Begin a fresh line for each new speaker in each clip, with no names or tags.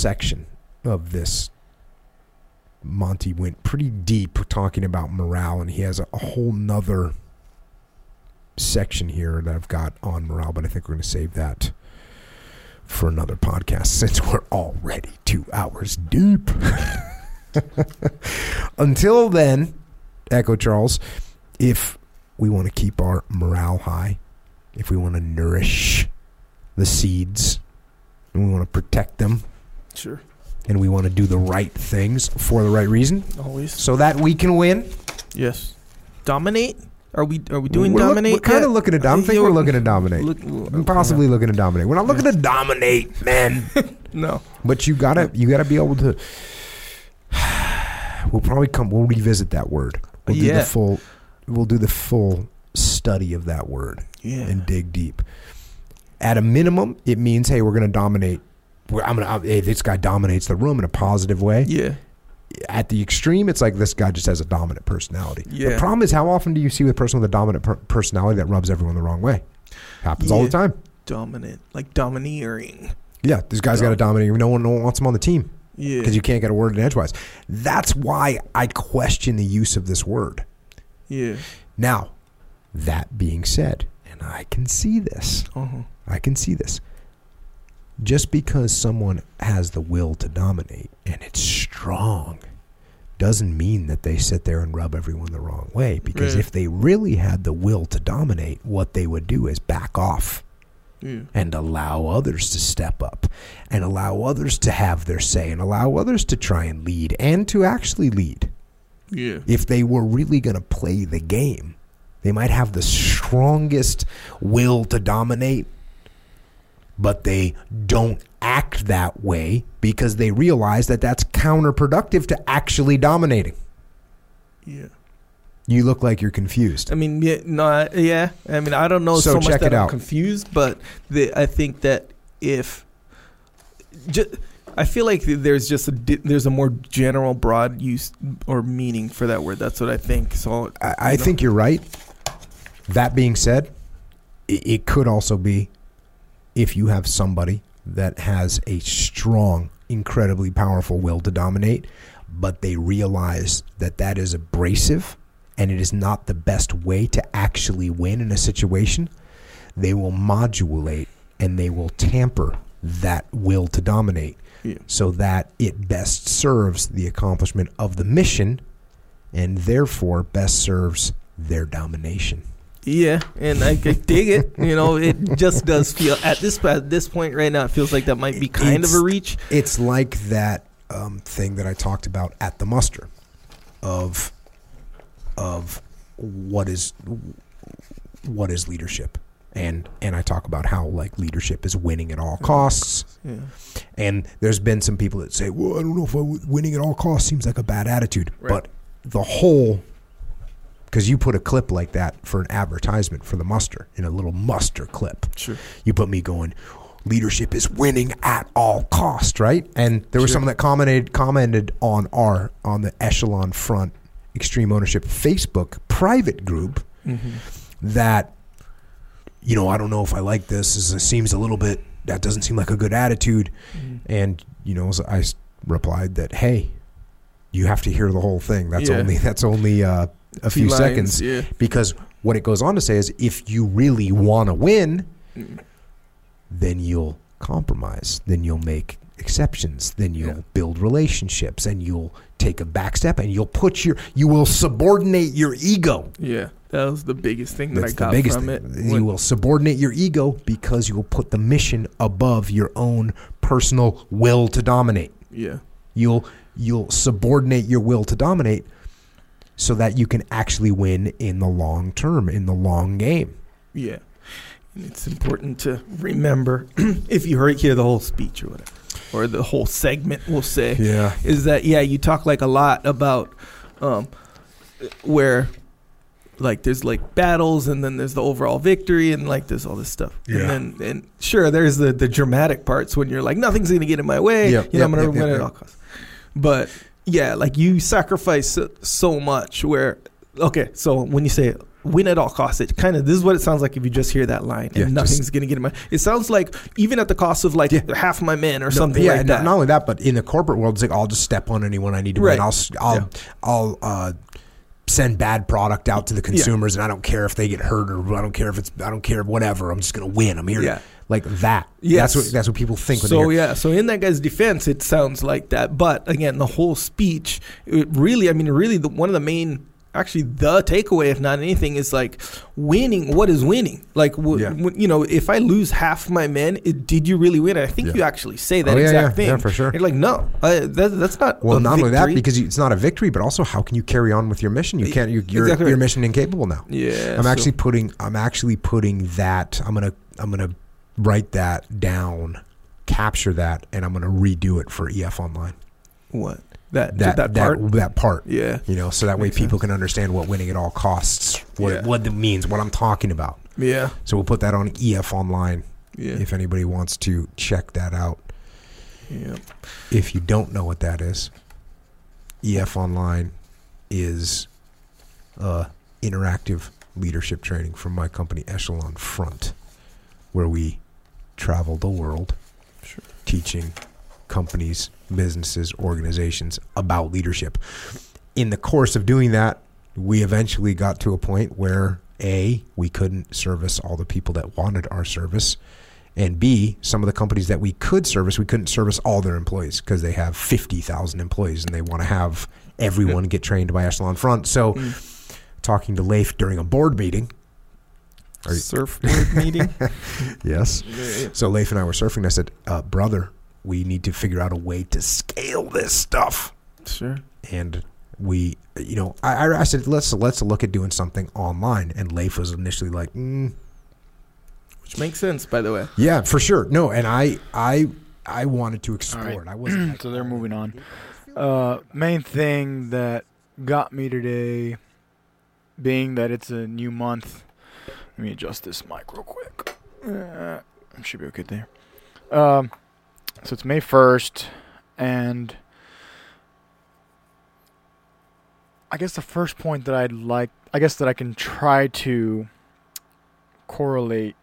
section of this, Monty went pretty deep talking about morale, and he has a, whole nother section here that I've got on morale, but I think we're going to save that for another podcast since we're already two hours deep. Until then, Echo Charles, if we want to keep our morale high, if we want to nourish the seeds, and we want to protect them,
Sure.
and we want to do the right things for the right reason,
Always.
so that we can win.
Yes. Dominate? Are we are we doing
we're look- we're kind of looking to. Uh, dom- I think
Yeah,
we're looking to dominate.
Look,
I'm possibly looking to dominate. We're not looking to dominate, man.
No.
But you gotta you gotta be able to. We'll probably come. We'll revisit that word. We'll do
Yeah.
the full. We'll do the full study of that word
Yeah.
and dig deep. At a minimum, it means hey, we're gonna dominate. I'm gonna. I'm- Hey, this guy dominates the room in a positive way.
Yeah.
At the extreme, it's like this guy just has a dominant personality.
Yeah.
The problem is, how often do you see a person with a dominant per- personality that rubs everyone the wrong way? Happens all the time.
Dominant. Like domineering.
Yeah, this guy's got a dominate. No one, no one wants him on the team.
Yeah.
because you can't get a word in edgewise. That's why I question the use of this word.
yeah.
Now, that being said, and I can see this,
Uh-huh.
I can see this. Just because someone has the will to dominate and it's strong doesn't mean that they sit there and rub everyone the wrong way. Because
Right.
if they really had the will to dominate, what they would do is back off
Yeah.
and allow others to step up and allow others to have their say and allow others to try and lead and to actually lead.
Yeah.
If they were really going to play the game, they might have the strongest will to dominate, but they don't act that way because they realize that that's counterproductive to actually dominating.
Yeah.
You look like you're confused.
I mean, yeah, no, I- yeah. I mean, I don't know
So
so, much that I'm
out.
confused, but the, I think that if, ju- I feel like there's just a there's a more general, broad use or meaning for that word. That's what I think. So
I, I
you know.
think you're right. That being said, it, it could also be if you have somebody that has a strong, incredibly powerful will to dominate, but they realize that that is abrasive and it is not the best way to actually win in a situation, they will modulate and they will tamper that will to dominate
Yeah.
so that it best serves the accomplishment of the mission and therefore best serves their domination.
Yeah, and I, I dig it. You know, it just does feel at this at this point right now. It feels like that might be kind
It's-
of a reach.
It's like that um, thing that I talked about at the muster of of what is what is leadership. And and I talk about how like leadership is winning at all costs.
Yeah.
And there's been some people that say, "Well, I don't know if I w- winning at all costs seems like a bad attitude."
Right.
But the whole because you put a clip like that for an advertisement for the muster in a little muster clip.
Sure.
You put me going, leadership is winning at all cost, right? And there was
Sure.
someone that commented commented on our on the Echelon Front Extreme Ownership Facebook private group
Mm-hmm.
that you know I don't know if I like this. This is- seems a little bit that doesn't seem like a good attitude.
Mm-hmm.
And you know I replied that hey, you have to hear the whole thing. That's
Yeah.
only that's only uh, a few
lines,
seconds
Yeah.
because what it goes on to say is if you really want to win then you'll compromise then you'll make exceptions then you'll
Yeah.
build relationships and you'll take a back step and you'll put your you will subordinate your ego
Yeah. That was the biggest thing that
that's
I got
the biggest
from
thing
it.
you
When-
will subordinate your ego because you will put the mission above your own personal will to dominate
yeah.
you'll you'll subordinate your will to dominate so that you can actually win in the long term in the long game
Yeah. And it's important to remember if you heard hear the whole speech or whatever, or the whole segment, we'll say,
yeah
is that yeah, you talk like a lot about um, where like there's like battles and then there's the overall victory and like there's all this stuff.
Yeah.
And then and sure there's the the dramatic parts when you're like nothing's gonna get in my way.
Yeah.
you know,
yep,
I'm gonna
yep,
win
yep,
at all costs. But yeah, like you sacrifice so, much where okay, so when you say win at all costs. It kind of this is what it sounds like if you just hear that line and
Yeah, just-
nothing's gonna get in my. It sounds like even at the cost of like
Yeah.
half my men or
No,
something
yeah,
like
not,
that.
not only that, but in the corporate world, it's like I'll just step on anyone I need to
Right.
win. I'll I'll
Yeah.
I'll uh, send bad product out to the consumers, and I don't care if they get hurt or I don't care if it's I don't care whatever. I'm just gonna win. I'm here.
Yeah.
Like that.
Yes.
That's what that's what people think. When
So yeah, so in that guy's defense, it sounds like that. But again, the whole speech, it really, I mean, really, the, one of the main, actually, the takeaway, if not anything, is like winning. What is winning? Like, w-
Yeah.
w- you know, if I lose half my men, it, did you really win? I think
Yeah.
you actually say that
Oh, yeah,
exact thing.
yeah, for sure.
You're like, no, uh, that, that's not.
well,
a
not only that, because you, it's not a victory, but also how can you carry on with your mission? You can't. You're you're,
Exactly
you're mission incapable now.
yeah,
I'm
so-
actually putting I'm actually putting that I'm gonna I'm gonna write that down, capture that, and I'm gonna redo it for EF Online.
what that
That
that, part.
that part.
yeah,
You know, so that way people
sense.
can understand what winning at all costs, what
Yeah.
what it means, what I'm talking about.
yeah,
So we'll put that on EF Online
yeah,
if anybody wants to check that out.
yeah.
If you don't know what that is, EF Online is uh, interactive leadership training from my company Echelon Front, where we travel the world
Sure.
teaching companies, businesses, organizations about leadership. In the course of doing that, we eventually got to a point where A, we couldn't service all the people that wanted our service. And B, some of the companies that we could service, we couldn't service all their employees because they have 50,000 employees and they want to have everyone get trained by Echelon Front. So,
Mm.
talking to Leif during a board meeting, Are you-
surfboard meeting.
yes. So Leif and I were surfing. And I said, uh, "Brother, we need to figure out a way to scale this stuff."
Sure.
And we, you know, I, I- I said, "Let's let's look at doing something online." And Leif was initially like, mm,
Which makes sense, by the way.
"Yeah, for sure, no." And I I I wanted to explore
right.
it. I wasn't. Like,
so they're moving on. Uh, main thing that got me today, being that it's a new month. Let me adjust this mic real quick. Uh, should be okay there. Um, so it's May first, and I guess the first point that I'd like, I guess that I can try to correlate,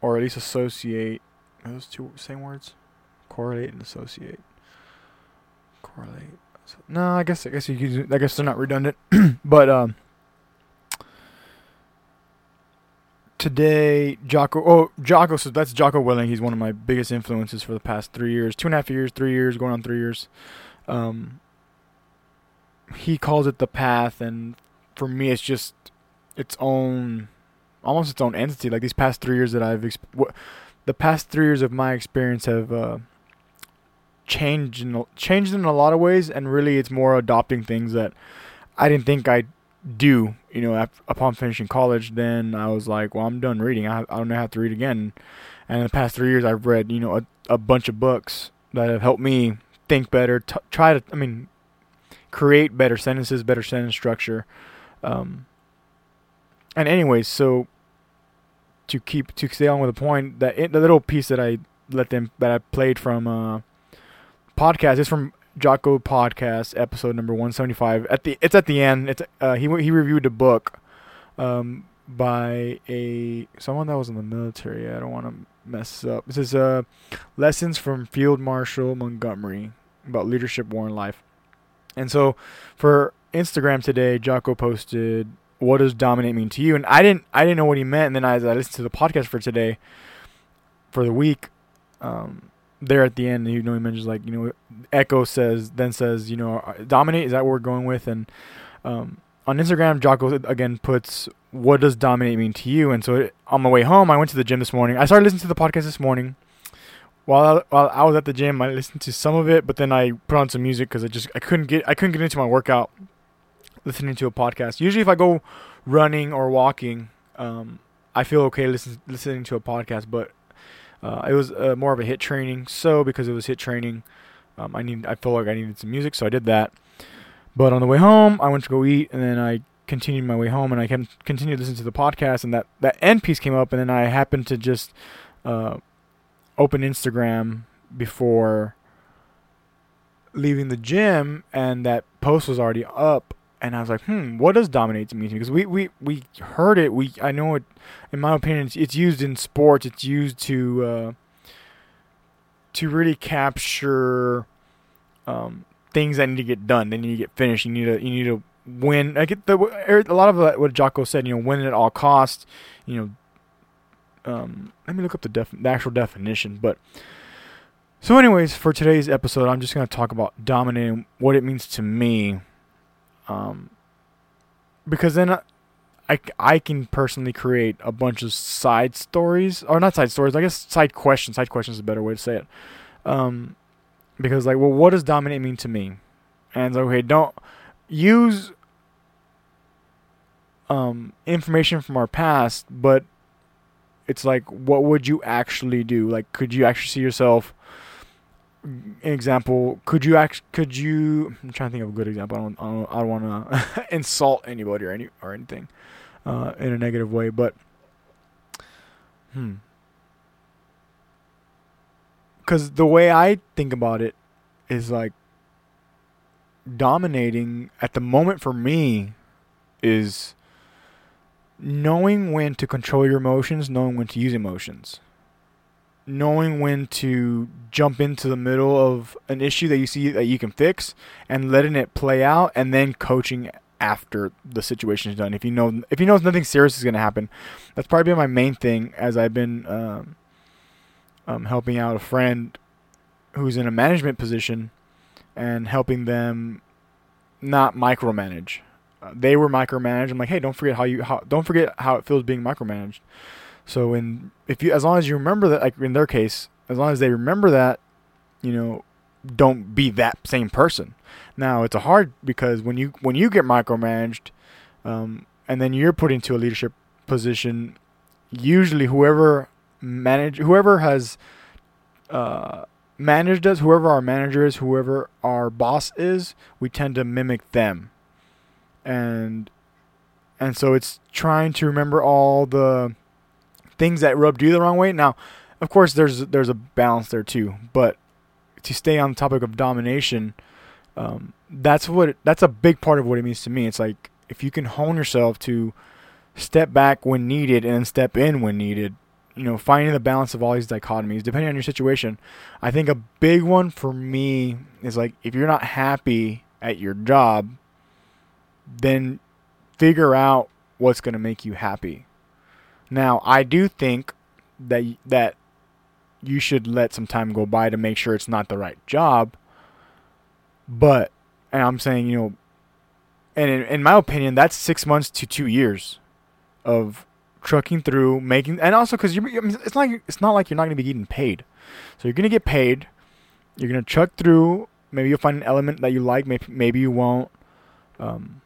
or at least associate. Those two same words? Correlate and associate. Correlate. No, I guess I guess you could. I guess they're not redundant, but um. Today, Jocko. Oh, Jocko. So that's Jocko Willink. He's one of my biggest influences for the past three years, two and a half years, three years, going on three years. Um. He calls it the path, and for me, it's just its own, almost its own entity. Like these past three years that I've, exp- the past three years of my experience have uh, changed in changed in a lot of ways, and really, it's more adopting things that I didn't think I'd do. You know, upon finishing college, then I was like, well, I'm done reading. I, I don't know how to read again. And in the past three years, I've read, you know, a, a bunch of books that have helped me think better, t- try to, I mean, create better sentences, better sentence structure. Um, and anyways, so to keep to stay on with the point that it, the little piece that I let them that I played from uh podcast is from Jocko podcast episode number 175 at the it's at the end. It's uh he he reviewed a book um by a someone that was in the military. I don't want to mess up. This is uh lessons from Field Marshal Montgomery about leadership war and life. And so for Instagram today Jocko posted what does dominate mean to you? And I didn't I didn't know what he meant. And then as I listened to the podcast for today for the week um there at the end you know he mentions like you know Echo says then says you know uh, dominate is that what we're going with? And um on Instagram Jocko again puts what does dominate mean to you? And so it, on my way home I went to the gym this morning. I started listening to the podcast this morning. While I, while I was at the gym I listened to some of it but then I put on some music because I just I couldn't get I couldn't get into my workout listening to a podcast. Usually if I go running or walking um I feel okay listen, listening to a podcast but uh, it was uh, more of a HIIT training. So because it was HIIT training, um, I need I felt like I needed some music, so I did that. But on the way home, I went to go eat, and then I continued my way home, and I can continued listening to the podcast, and that that end piece came up, and then I happened to just uh, open Instagram before leaving the gym, and that post was already up and I was like, hmm, what does dominate mean to me? Because we, we, we heard it. We I know it. In my opinion, it's, it's used in sports. It's used to uh, to really capture um, things that need to get done. They need to get finished. You need to you need to win. I get the a lot of what Jocko said. You know, win at all costs. You know, um, let me look up the, def- the actual definition. But so, anyways, for today's episode, I'm just going to talk about dominating, what it means to me. Um, because then I, I, I can personally create a bunch of side stories, or not side stories, I guess side questions. Side questions is a better way to say it. Um, because, like, well, what does dominate mean to me? And so, okay, don't use um, information from our past, but it's like, what would you actually do? Like, could you actually see yourself? Example, could you act? Could you? I'm trying to think of a good example. I don't. I don't, don't want to insult anybody or any or anything uh, in a negative way, but hmm. Because the way I think about it is like dominating at the moment for me is knowing when to control your emotions, knowing when to use emotions, knowing when to jump into the middle of an issue that you see that you can fix and letting it play out and then coaching after the situation is done. If you know if you know nothing serious is going to happen, that's probably been my main thing as I've been um, um, helping out a friend who's in a management position and helping them not micromanage. Uh, they were micromanaged. I'm like, hey, don't forget how you how don't forget how it feels being micromanaged. So in if you as long as you remember that, like in their case, as long as they remember that, you know, don't be that same person. Now it's a hard because when you when you get micromanaged, um, and then you're put into a leadership position, usually whoever manage whoever has uh, managed us, whoever our manager is, whoever our boss is, we tend to mimic them. And and so it's trying to remember all the things that rubbed you the wrong way. Now, of course there's there's a balance there too, but to stay on the topic of domination, um, that's what that's a big part of what it means to me. It's like if you can hone yourself to step back when needed and step in when needed, you know, finding the balance of all these dichotomies, depending on your situation. I think a big one for me is like if you're not happy at your job, then figure out what's going to make you happy. Now, I do think that that you should let some time go by to make sure it's not the right job. But, and I'm saying, you know, and in, in my opinion, that's six months to two years of trucking through, making, and also because you, it's not like it's not like you're not going to be getting paid. So you're going to get paid. You're going to truck through. Maybe you'll find an element that you like. Maybe maybe you won't. Um,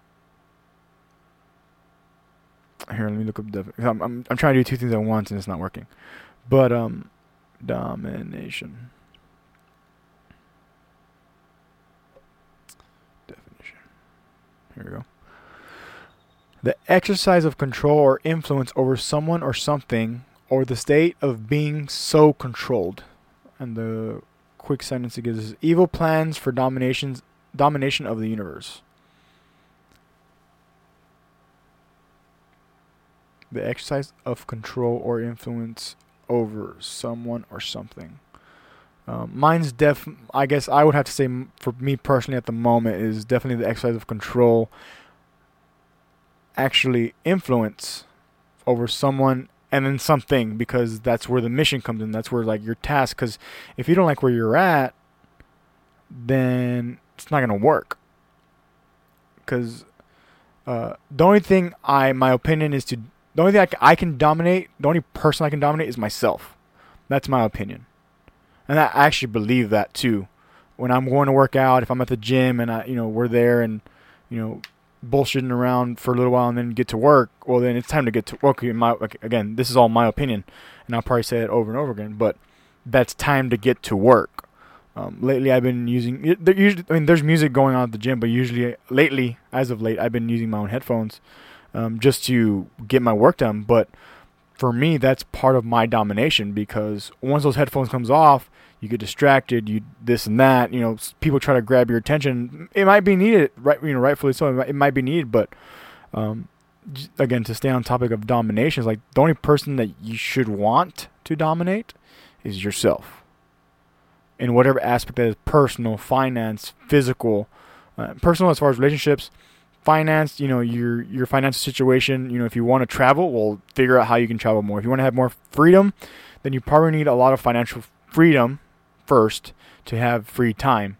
here, let me look up. The, I'm, I'm I'm trying to do two things at once and it's not working. But um, domination. Definition. Here we go. The exercise of control or influence over someone or something, or the state of being so controlled. And the quick sentence it gives is evil plans for dominations domination of the universe. The exercise of control or influence over someone or something. Um, mine's def. I guess I would have to say for me personally at the moment is definitely the exercise of control. Actually, influence over someone and then something because that's where the mission comes in. That's where like your task. Because if you don't like where you're at, then it's not gonna work. Because uh, the only thing I, my opinion is to the only thing I can dominate, the only person I can dominate is myself. That's my opinion. And I actually believe that too. When I'm going to work out, if I'm at the gym and I, you know, we're there and, you know, bullshitting around for a little while and then get to work, well, then it's time to get to work. My, again, this is all my opinion, and I'll probably say it over and over again, but that's time to get to work. Um, lately, I've been using. Usually, I mean, there's music going on at the gym, but usually, lately, as of late, I've been using my own headphones um, just to get my work done. But for me, that's part of my domination because once those headphones comes off, you get distracted, you this and that. You know, people try to grab your attention. It might be needed, right? You know, rightfully so. It might, it might be needed, but um, again, to stay on topic of domination, is like the only person that you should want to dominate is yourself. In whatever aspect that is personal, finance, physical, uh, personal as far as relationships, finance, you know, your your financial situation, you know, if you want to travel, well, figure out how you can travel more. If you want to have more freedom, then you probably need a lot of financial freedom first to have free time.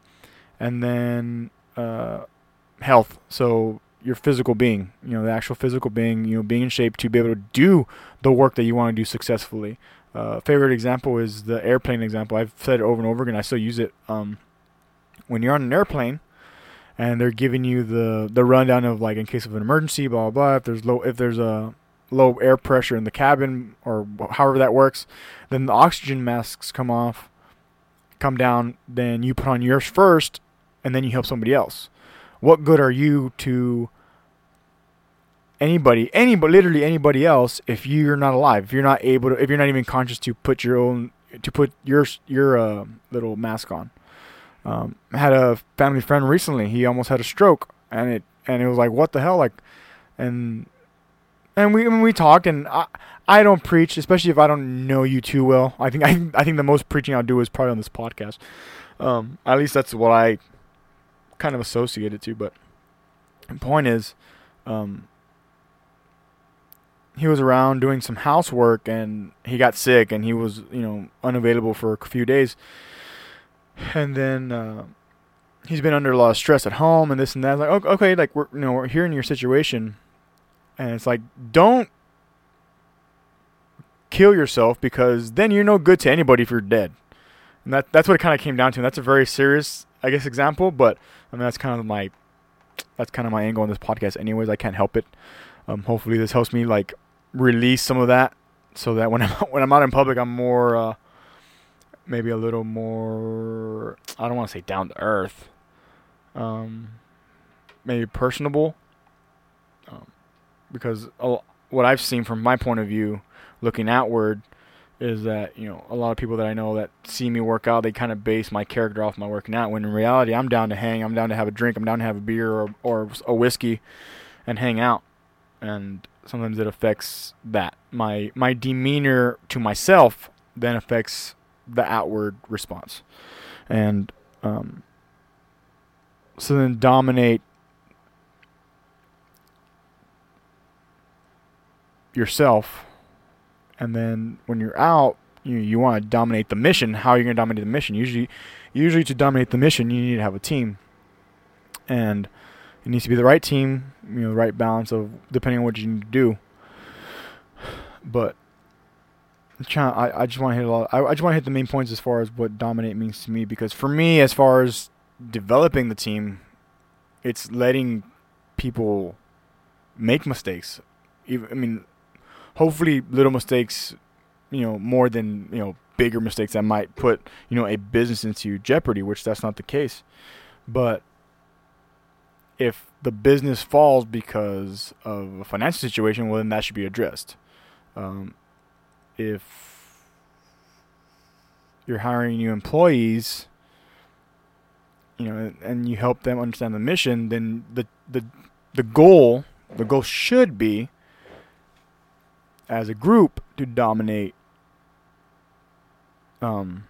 And then uh, health. So your physical being, you know, the actual physical being, you know, being in shape to be able to do the work that you want to do successfully. Uh, favorite example is the airplane example. I've said it over and over again. I still use it. Um, when you're on an airplane, and they're giving you the the rundown of like in case of an emergency, blah blah blah. If there's low if there's a low air pressure in the cabin or however that works, then the oxygen masks come off, come down. Then you put on yours first, and then you help somebody else. What good are you to anybody, anybody, literally anybody else if you're not alive? If you're not able to, if you're not even conscious to put your own to put your your uh, little mask on. Um, had a family friend recently. He almost had a stroke, and it and it was like, what the hell, like, and and we and we talked, and I I don't preach, especially if I don't know you too well. I think I I think the most preaching I'll do is probably on this podcast. Um, at least that's what I kind of associate it to. But the point is, um, he was around doing some housework, and he got sick, and he was you know unavailable for a few days and then uh, he's been under a lot of stress at home and this and that. Like, okay, like we're you know we're hearing your situation, and it's like don't kill yourself because then you're no good to anybody if you're dead. And that that's what it kind of came down to. And that's a very serious, I guess, example. But I mean, that's kind of my that's kind of my angle on this podcast. Anyways, I can't help it. Um, hopefully, this helps me like release some of that, so that when I'm when I'm out in public, I'm more. Uh, maybe a little more I don't want to say down to earth. Um maybe personable. Um, because a, what I've seen from my point of view looking outward is that, you know, a lot of people that I know that see me work out, they kind of base my character off my working out when in reality I'm down to hang, I'm down to have a drink, I'm down to have a beer or or a whiskey and hang out. And sometimes it affects that. My my demeanor to myself then affects the outward response. And um, so then dominate yourself. And then when you're out, you you want to dominate the mission. How are you going to dominate the mission? Usually, usually to dominate the mission, you need to have a team, and it needs to be the right team. You know, the right balance of depending on what you need to do. But trying, I, I just want to hit a lot. I, I just want to hit the main points as far as what dominate means to me. Because for me, as far as developing the team, it's letting people make mistakes. Even, I mean, hopefully, little mistakes, you know, more than you know, bigger mistakes that might put you know a business into jeopardy. Which that's not the case. But if the business falls because of a financial situation, well, then that should be addressed. Um, if you're hiring new employees, you know, and, you help them understand the mission, then the the the goal the goal should be as a group to dominate um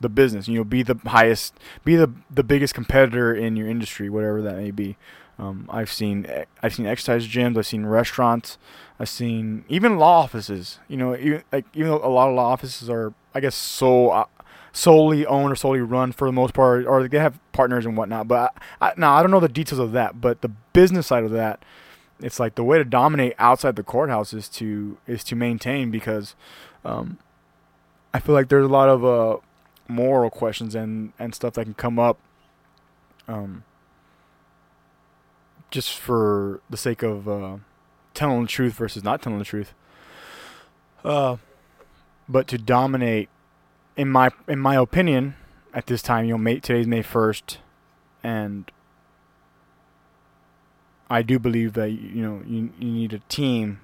the business. You know, be the highest, be the the biggest competitor in your industry, whatever that may be. Um, I've seen I've seen exercise gyms, I've seen restaurants, I've seen even law offices. You know, even, like even though a lot of law offices are, I guess, so uh, solely owned or solely run for the most part, or they have partners and whatnot. But I, I, now I don't know the details of that. But the business side of that, it's like the way to dominate outside the courthouse is to is to maintain because um, I feel like there's a lot of uh, moral questions and and stuff that can come up. Um, just for the sake of uh, telling the truth versus not telling the truth. Uh, but to dominate, in my in my opinion, at this time, you know, May, today's May first, and I do believe that you know you you need a team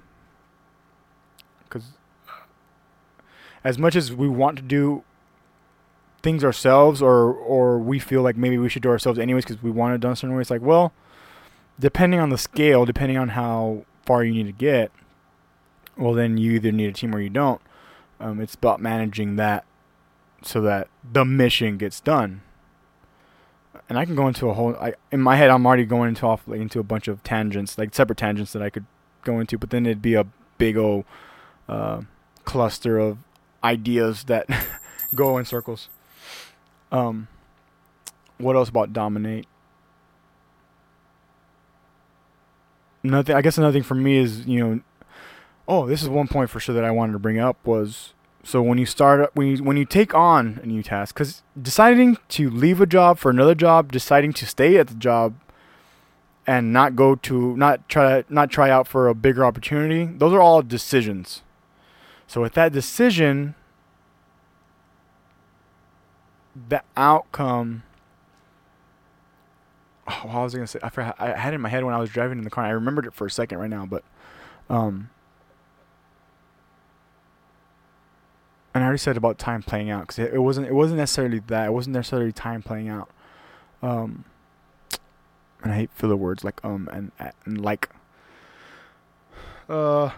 because as much as we want to do things ourselves, or or we feel like maybe we should do ourselves anyways because we want it done a certain way, it's like well, depending on the scale, depending on how far you need to get, well then you either need a team or you don't. Um, it's about managing that so that the mission gets done. And I can go into a whole. I in my head, I'm already going into off like, into a bunch of tangents, like separate tangents that I could go into, but then it'd be a big old uh, cluster of ideas that go in circles. Um, what else about dominate? Nothing. I guess another thing for me is you know, oh, this is one point for sure that I wanted to bring up was so when you start when you when you take on a new task, because deciding to leave a job for another job, deciding to stay at the job, and not go to not try not try out for a bigger opportunity, those are all decisions. So with that decision, the outcome. Oh, what was I gonna say? I forgot, I had it in my head when I was driving in the car. I remembered it for a second right now, but um. and I already said about time playing out because it, it, wasn't it wasn't necessarily that it wasn't necessarily time playing out. Um, and I hate filler words like um and and like. Uh.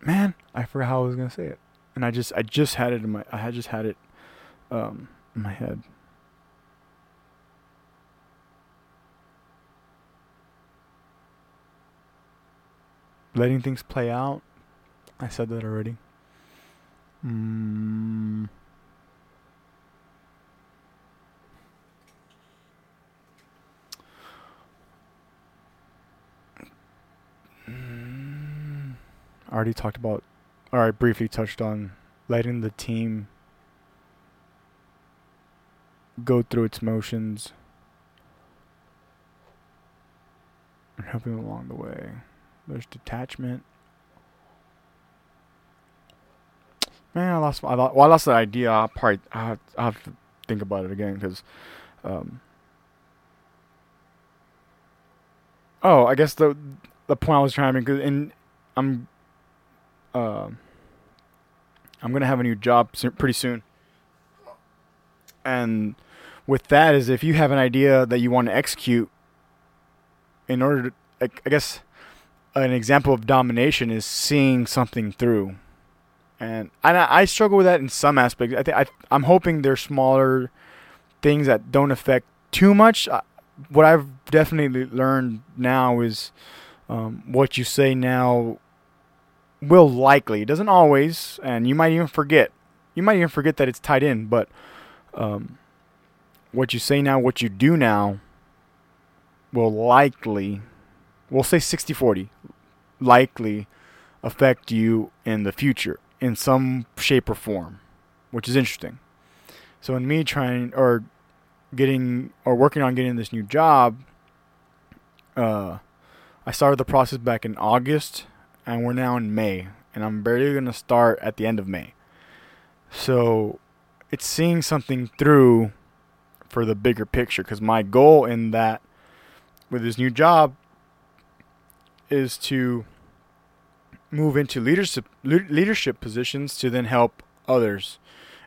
Man, I forgot how I was gonna say it, and I just I just had it in my I had just had it, um, in my head. letting things play out. I said that already. Mm. Already talked about, or I briefly touched on letting the team go through its motions and helping along the way. There's detachment. Man, I lost. I lost. Well, I lost the idea. I'll probably. I have, I have to think about it again because. Um, oh, I guess the the point I was trying to make. In I'm. Uh, I'm gonna have a new job pretty soon. And with that is if you have an idea that you want to execute in order to I, guess an example of domination is seeing something through, and I, I struggle with that in some aspects. I think I, I'm hoping there's smaller things that don't affect too much. What I've definitely learned now is um, what you say now will likely. It doesn't always, and you might even forget. You might even forget that it's tied in, but um, what you say now, what you do now, will likely we'll say 60 40, likely affect you in the future in some shape or form, which is interesting. So, in me trying or getting or working on getting this new job, uh, I started the process back in August, and we're now in May, and I'm barely going to start at the end of May. So, it's seeing something through for the bigger picture because my goal in that with this new job is to move into leadership leadership positions to then help others.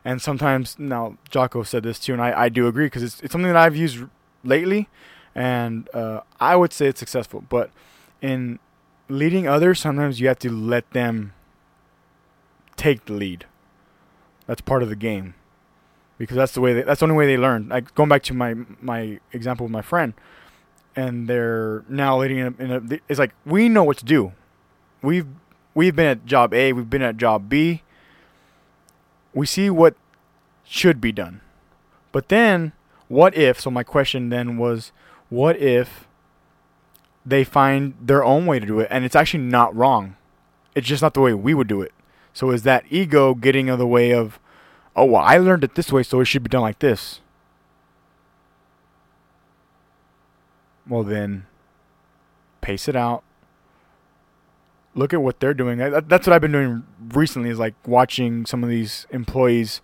And sometimes now Jocko said this too, and I, I do agree because it's it's something that I've used lately, and uh, I would say it's successful. But in leading others, sometimes you have to let them take the lead. That's part of the game, because that's the way they, that's the only way they learn. Like going back to my my example with my friend, and they're now leading in a, in a, it's like we know what to do. We've we've been at job A, we've been at job B. We see what should be done. But then what if so my question then was what if they find their own way to do it and it's actually not wrong. It's just not the way we would do it. So is that ego getting in the way of oh well I learned it this way so it should be done like this. well then pace it out look at what they're doing that's what i've been doing recently is like watching some of these employees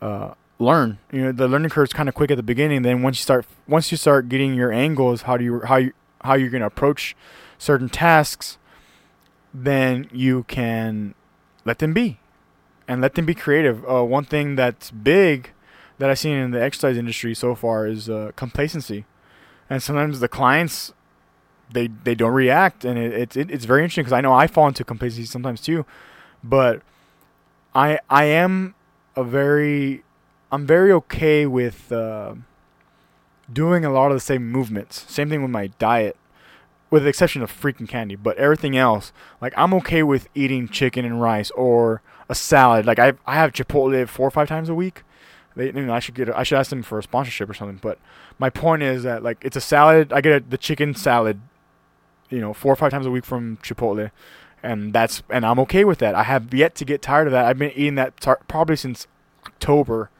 uh, learn. You know, the learning curve is kind of quick at the beginning. Then once you start once you start getting your angles, how do you how you how you're going to approach certain tasks, then you can let them be, and let them be creative. Uh, one thing that's big that I've seen in the exercise industry so far is uh, complacency, and sometimes the clients they they don't react, and it, it, it it's very interesting because I know I fall into complacency sometimes too, but I I am a very I'm very okay with uh, doing a lot of the same movements. Same thing with my diet, with the exception of freaking candy. But everything else, like I'm okay with eating chicken and rice or a salad. Like I I have Chipotle four or five times a week. They, you know, I should get I should ask them for a sponsorship or something. But my point is that like it's a salad. I get a, the chicken salad, you know, four or five times a week from Chipotle and that's and I'm okay with that. I have yet to get tired of that. I've been eating that tar- probably since October,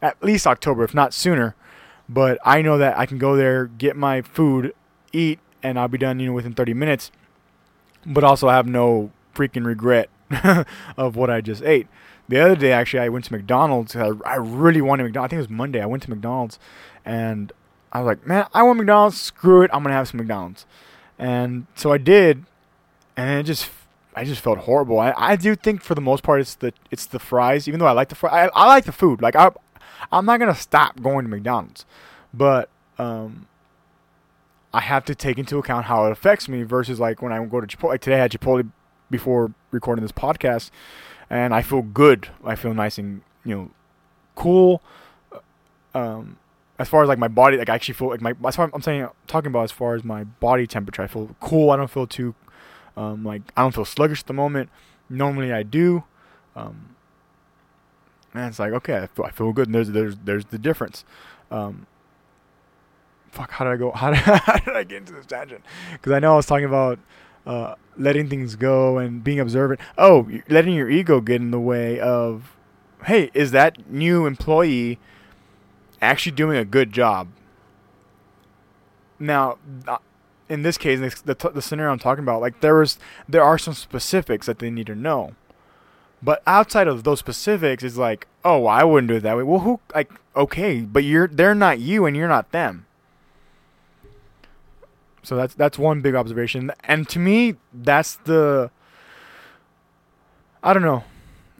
at least October, if not sooner. But I know that I can go there, get my food, eat, and I'll be done, you know, within 30 minutes. But also I have no freaking regret of what I just ate. The other day, actually, I went to McDonald's. I, I really wanted McDonald's. I think it was Monday. I went to McDonald's, and I was like, man, I want McDonald's. Screw it, I'm gonna have some McDonald's. And so I did, and it just I just felt horrible. I, I do think for the most part it's the it's the fries. Even though I like the fries, I, I like the food. Like I, I'm not gonna stop going to McDonald's, but um, I have to take into account how it affects me versus like when I go to Chipotle. Like today I had Chipotle before recording this podcast, and I feel good. I feel nice and you know cool. Um, as far as like my body, like I actually feel like my. That's what I'm saying. talking about as far as my body temperature. I feel cool. I don't feel too um, like I don't feel sluggish at the moment. Normally I do. Um, and it's like okay, I feel, I feel good. And there's there's there's the difference. Um, fuck, how did I go? How did, how did I get into this tangent? Because I know I was talking about uh, letting things go and being observant. Oh, letting your ego get in the way of, hey, is that new employee actually doing a good job? Now, uh, in this case, the, the, the scenario I'm talking about, like there was, there are some specifics that they need to know. But outside of those specifics, is like, oh, I wouldn't do it that way. Well, who, like, okay, but you're, they're not you, and you're not them. So that's that's one big observation, and to me, that's the. I don't know.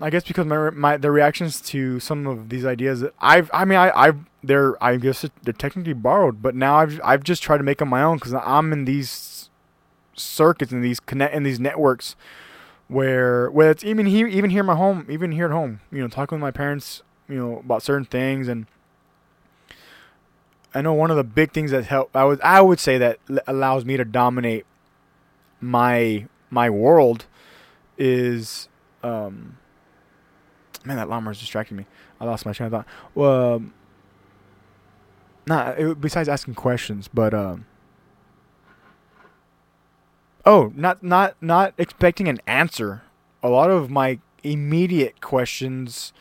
I guess because my my the reactions to some of these ideas, I've I mean I I've they're I guess they're technically borrowed, but now I've I've just tried to make them my own because I'm in these circuits and these connect in these networks where where it's even here even here in my home even here at home you know talking with my parents you know about certain things and I know one of the big things that help I would I would say that allows me to dominate my my world is um man that llama is distracting me I lost my train of thought well um, not it, besides asking questions, but um. Oh, not not not expecting an answer. A lot of my immediate questions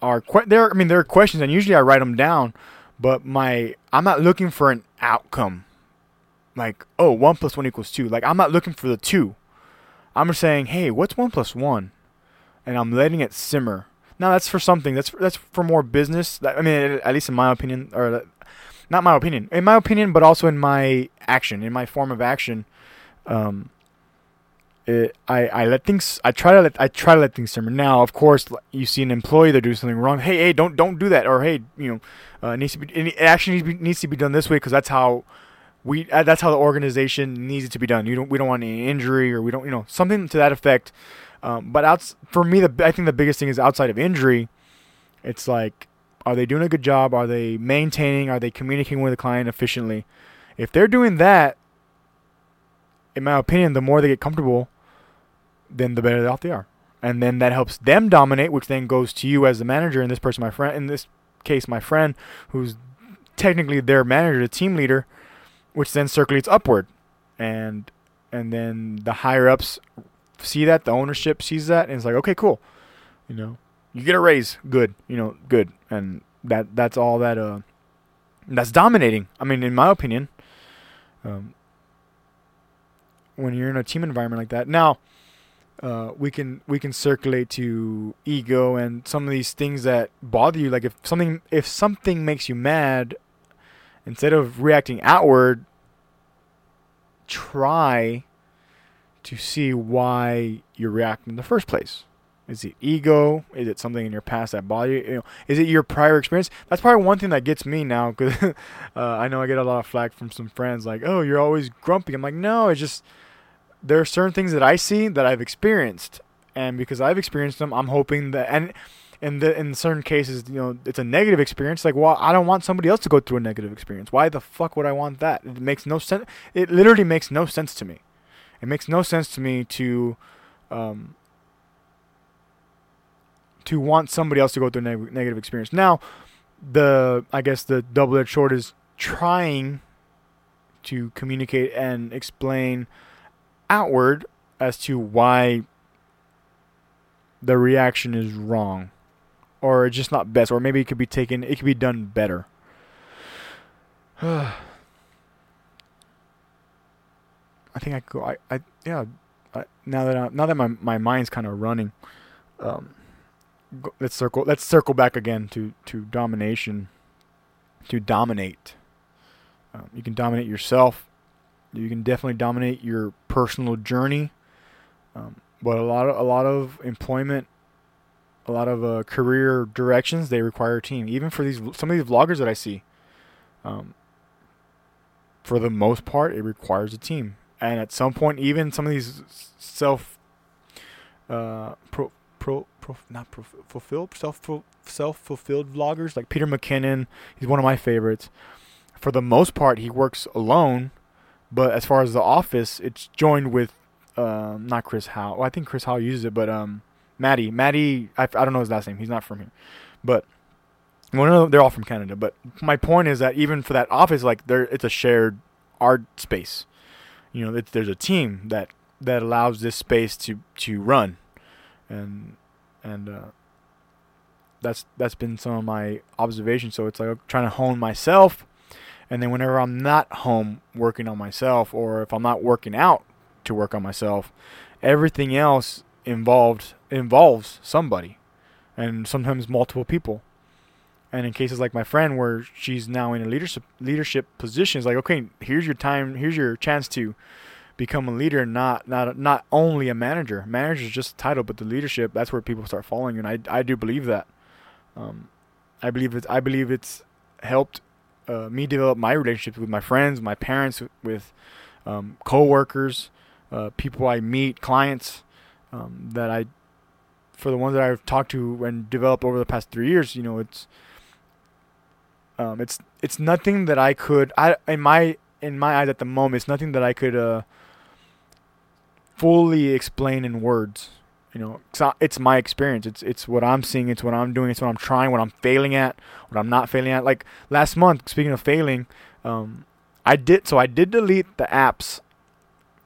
are que- there. I mean, there are questions, and usually I write them down. But my I'm not looking for an outcome. Like, oh, one plus one equals two. Like, I'm not looking for the two. I'm just saying, hey, what's one plus one? And I'm letting it simmer now that's for something. That's that's for more business. I mean, at least in my opinion, or not my opinion, in my opinion, but also in my action, in my form of action. Um, it, I I let things. I try to let I try to let things simmer. Now, of course, you see an employee they're doing something wrong. Hey, hey, don't don't do that. Or hey, you know, uh, needs to be it actually needs to be, needs to be done this way because that's how we uh, that's how the organization needs it to be done. You don't we don't want any injury or we don't you know something to that effect. Um, but outs- for me, the I think the biggest thing is outside of injury, it's like, are they doing a good job? Are they maintaining? Are they communicating with the client efficiently? If they're doing that, in my opinion, the more they get comfortable, then the better off they are, and then that helps them dominate, which then goes to you as the manager. And this person, my friend, in this case, my friend, who's technically their manager, the team leader, which then circulates upward, and and then the higher ups see that, the ownership sees that, and it's like, okay, cool. You know, you get a raise, good. You know, good, and that that's all that uh, that's dominating. I mean, in my opinion, um, when you're in a team environment like that. Now, uh, we can we can circulate to ego and some of these things that bother you. Like if something if something makes you mad, instead of reacting outward, try to see why you're reacting in the first place. Is it ego? Is it something in your past that bothered you? you know, is it your prior experience? That's probably one thing that gets me now because uh, I know I get a lot of flack from some friends like, "Oh, you're always grumpy." I'm like, "No, it's just there are certain things that I see that I've experienced, and because I've experienced them, I'm hoping that and." In the in certain cases, you know, it's a negative experience. Like, well, I don't want somebody else to go through a negative experience. Why the fuck would I want that? It makes no sense. It literally makes no sense to me. It makes no sense to me to, um, to want somebody else to go through a neg- negative experience. Now, the I guess the double-edged sword is trying to communicate and explain outward as to why the reaction is wrong or just not best or maybe it could be taken it could be done better. I think i go i, I yeah I, now that I, now that my my mind's kind of running um go, let's circle let's circle back again to to domination to dominate. Um, you can dominate yourself you can definitely dominate your personal journey. Um, but a lot of a lot of employment a lot of uh, career directions they require a team. Even for these some of these vloggers that i see um, for the most part it requires a team. And at some point even some of these self uh, pro, pro, pro not pro, fulfilled self self fulfilled vloggers like peter mckinnon he's one of my favorites. For the most part he works alone but as far as the office it's joined with um, not chris hau well, i think chris hau uses it but um Matti. Matti, I, I don't know his last name. He's not from here, but well, no, they're all from Canada. But my point is that even for that office, like there, it's a shared art space. You know, there's a team that that allows this space to to run, and and uh, that's that's been some of my observations. So it's like trying to hone myself, and then whenever I'm not home working on myself, or if I'm not working out to work on myself, everything else involved involves somebody and sometimes multiple people. And in cases like my friend where she's now in a leadership leadership position it's like okay here's your time here's your chance to become a leader not not not only a manager. Manager is just a title but the leadership that's where people start following you and i, I do believe that. Um, i believe it's i believe it's helped uh, me develop my relationships with my friends my parents with um, co-workers uh, people i meet clients um, that I, for the ones that I've talked to and developed over the past three years, you know, it's, um, it's it's nothing that I could I in my in my eyes at the moment, it's nothing that I could uh, fully explain in words. You know, it's my experience. It's it's what I'm seeing. It's what I'm doing. It's what I'm trying. What I'm failing at. What I'm not failing at. Like last month, speaking of failing, um, I did so I did delete the apps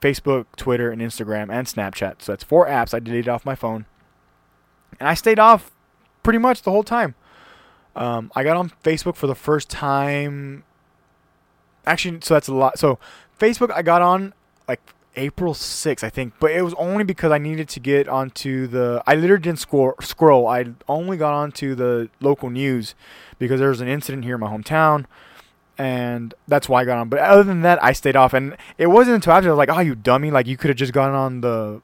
Facebook, Twitter, and Instagram, and Snapchat. So that's four apps I deleted off my phone. And I stayed off pretty much the whole time. Um, I got on Facebook for the first time. Actually, so that's a lot. So Facebook, I got on like April 6th, I think, but it was only because I needed to get onto the. I literally didn't scroll. scroll. I only got onto the local news because there was an incident here in my hometown and that's why I got on. But other than that, I stayed off, and it wasn't until after I was like, "Oh, you dummy! Like you could have just gotten on the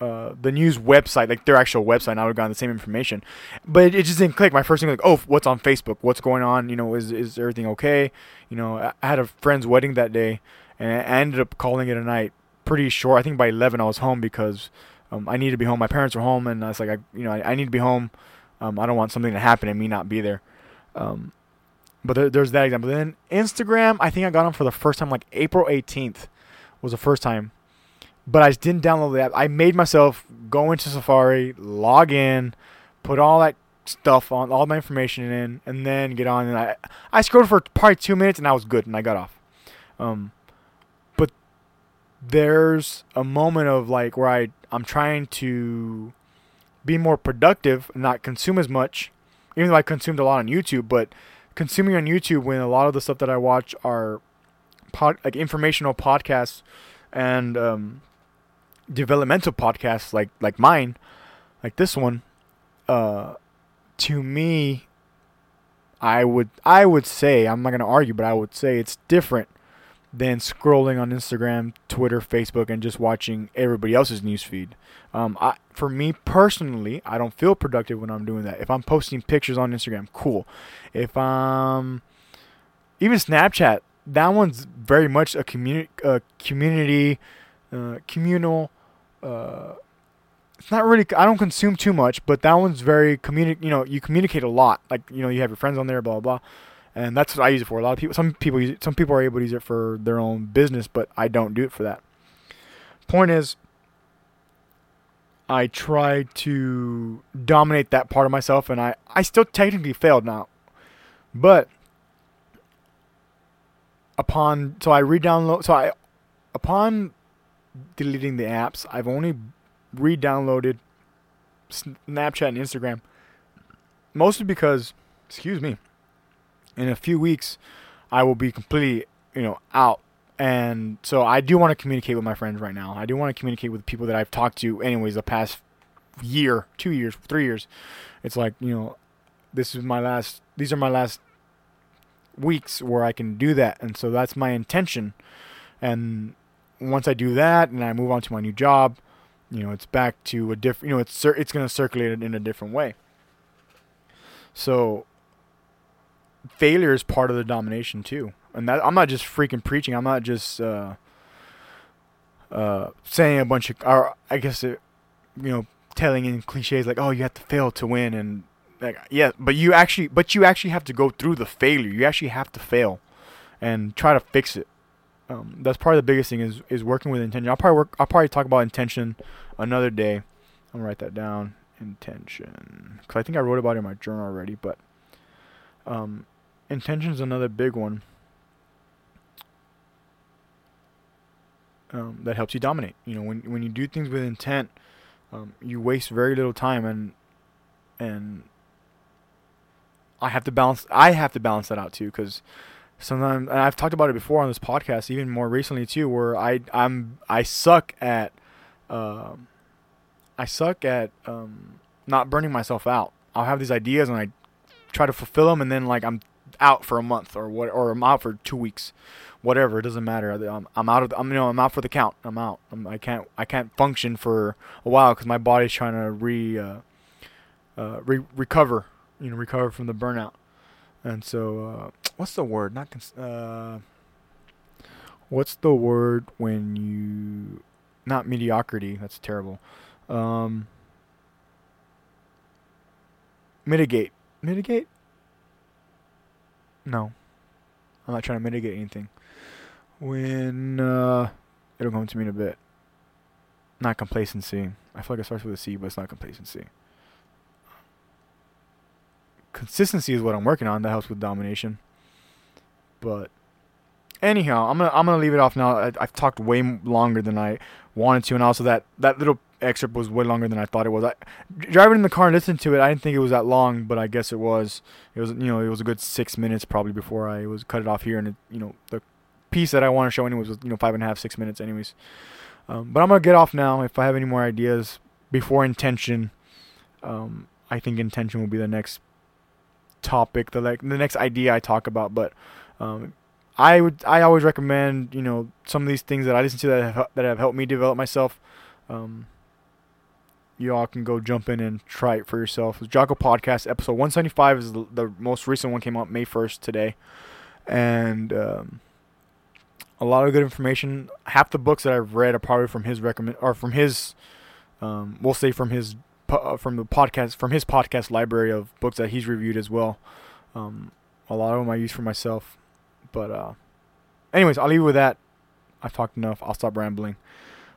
uh, the news website, like their actual website, and I would have gotten the same information." But it, it, just didn't click. My first thing was like, "Oh, what's on Facebook? What's going on? You know, is is everything okay?" You know, I, I had a friend's wedding that day, and I ended up calling it a night. Pretty short. I think by eleven I was home because um, I needed to be home. My parents were home, and I was like, I, you know, I, I need to be home. Um, I don't want something to happen and me not be there. Um, but there, there's that example. Then Instagram, I think I got on for the first time like April 18th was the first time. But I didn't download the app. I made myself go into Safari, log in, put all that stuff on, all my information in, and then get on. And I I scrolled for probably two minutes and I was good and I got off. Um, there's a moment of like where I I'm trying to be more productive and not consume as much, even though I consumed a lot on YouTube, but consuming on YouTube when a lot of the stuff that I watch are pod, like informational podcasts and um, developmental podcasts like like mine, like this one, uh, to me, I would I would say I'm not gonna argue, but I would say it's different than scrolling on Instagram, Twitter, Facebook, and just watching everybody else's newsfeed. Um, I, for me personally, I don't feel productive when I'm doing that. If I'm posting pictures on Instagram, cool. If I'm even Snapchat, that one's very much a community, uh, community, uh, communal. Uh, it's not really. I don't consume too much, but that one's very communi- You know, you communicate a lot. Like you know, you have your friends on there, blah blah. blah and that's what I use it for. A lot of people, some people, use it, some people are able to use it for their own business, but I don't do it for that. Point is, I tried to dominate that part of myself, and I, I still technically failed now, but upon so I re-download so I upon deleting the apps, I've only re-downloaded Snapchat and Instagram, mostly because, excuse me in a few weeks, I will be completely, you know, out. And so I do want to communicate with my friends right now. I do want to communicate with people that I've talked to, anyways, the past year, two years, three years. It's like, you know, this is my last, these are my last weeks where I can do that. And so that's my intention. And once I do that and I move on to my new job, you know, it's back to a different, you know, it's, it's going to circulate in a different way. So failure is part of the domination too. And that I'm not just freaking preaching. I'm not just uh, uh, saying a bunch of, or I guess it, you know, telling in cliches like, "Oh, you have to fail to win," and like, yeah, but you actually, but you actually have to go through the failure. You actually have to fail, and try to fix it. Um, that's probably the biggest thing is is working with intention. I'll probably work. I'll probably talk about intention another day. I'm gonna write that down. Intention, because I think I wrote about it in my journal already. But um, intention is another big one um, that helps you dominate. You know, when when you do things with intent, um, you waste very little time, and and I have to balance. I have to balance that out too, because sometimes and I've talked about it before on this podcast, even more recently too, where I I'm I suck at uh, I suck at um, not burning myself out. I'll have these ideas and I try to fulfill them, and then like I'm out for a month or what, or I'm out for two weeks, whatever. It doesn't matter. I'm, I'm out of. I'm you know I'm out for the count. I'm out. I'm, I can't I can't function for a while because my body's trying to re, uh, uh, re recover. You know, recover from the burnout. And so, uh, what's the word? Not cons- uh, what's the word when you not mediocrity? That's terrible. Um, mitigate. Mitigate. No. I'm not trying to mitigate anything. When uh it'll come to me in a bit. Not complacency. I feel like it starts with a C, but it's not complacency. Consistency is what I'm working on. That helps with domination. But anyhow, I'm gonna I'm gonna leave it off now. I, have talked way longer than I wanted to, and also that that little excerpt was way longer than I thought it was. I, driving in the car and listening to it, I didn't think it was that long, but I guess it was. It was, you know, it was a good six minutes probably before I was cut it off here, and it, you know, the piece that I want to show anyways was, you know, five and a half, six minutes anyways. Um, but I'm gonna get off now. If I have any more ideas before intention, um, I think intention will be the next topic, the like the next idea I talk about. But um, I would, I always recommend, you know, some of these things that I listen to that have, that have helped me develop myself. Um, you all can go jump in and try it for yourself. Jocko Podcast episode 175 is the, the, most recent one came out May 1st today, and um, a lot of good information. Half the books that I've read are probably from his recommend or from his, um, we'll say from his uh, from the podcast from his podcast library of books that he's reviewed as well. Um, a lot of them I use for myself, but uh, anyways, I'll leave it with that. I've talked enough. I'll stop rambling.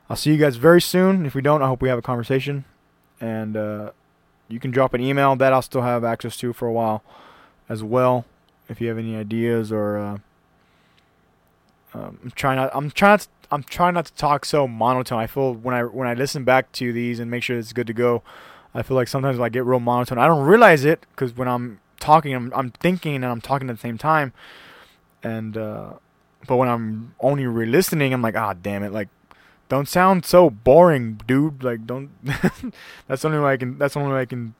I'll see you guys very soon. If we don't, I hope we have a conversation. And uh, you can drop an email that I'll still have access to for a while as well. If you have any ideas or uh, um, I'm trying not, I'm trying to, I'm trying not to talk so monotone. I feel when I when I listen back to these and make sure it's good to go, I feel like sometimes I get real monotone. I don't realize it because when I'm talking, I'm, I'm thinking and I'm talking at the same time. And uh, but when I'm only re-listening, I'm like, ah, damn it! Like don't sound so boring, dude. Like, don't. that's the only way I can. That's the only way I can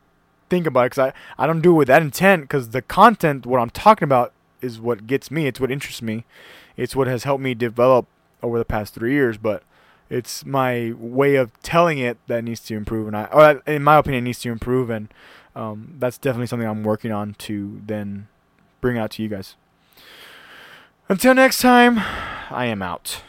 think about it. Cause I I don't do it with that intent. Cause the content, what I'm talking about, is what gets me. It's what interests me. It's what has helped me develop over the past three years. But it's my way of telling it that needs to improve, and I, or in my opinion, needs to improve, and um, that's definitely something I'm working on to then bring out to you guys. Until next time, I am out.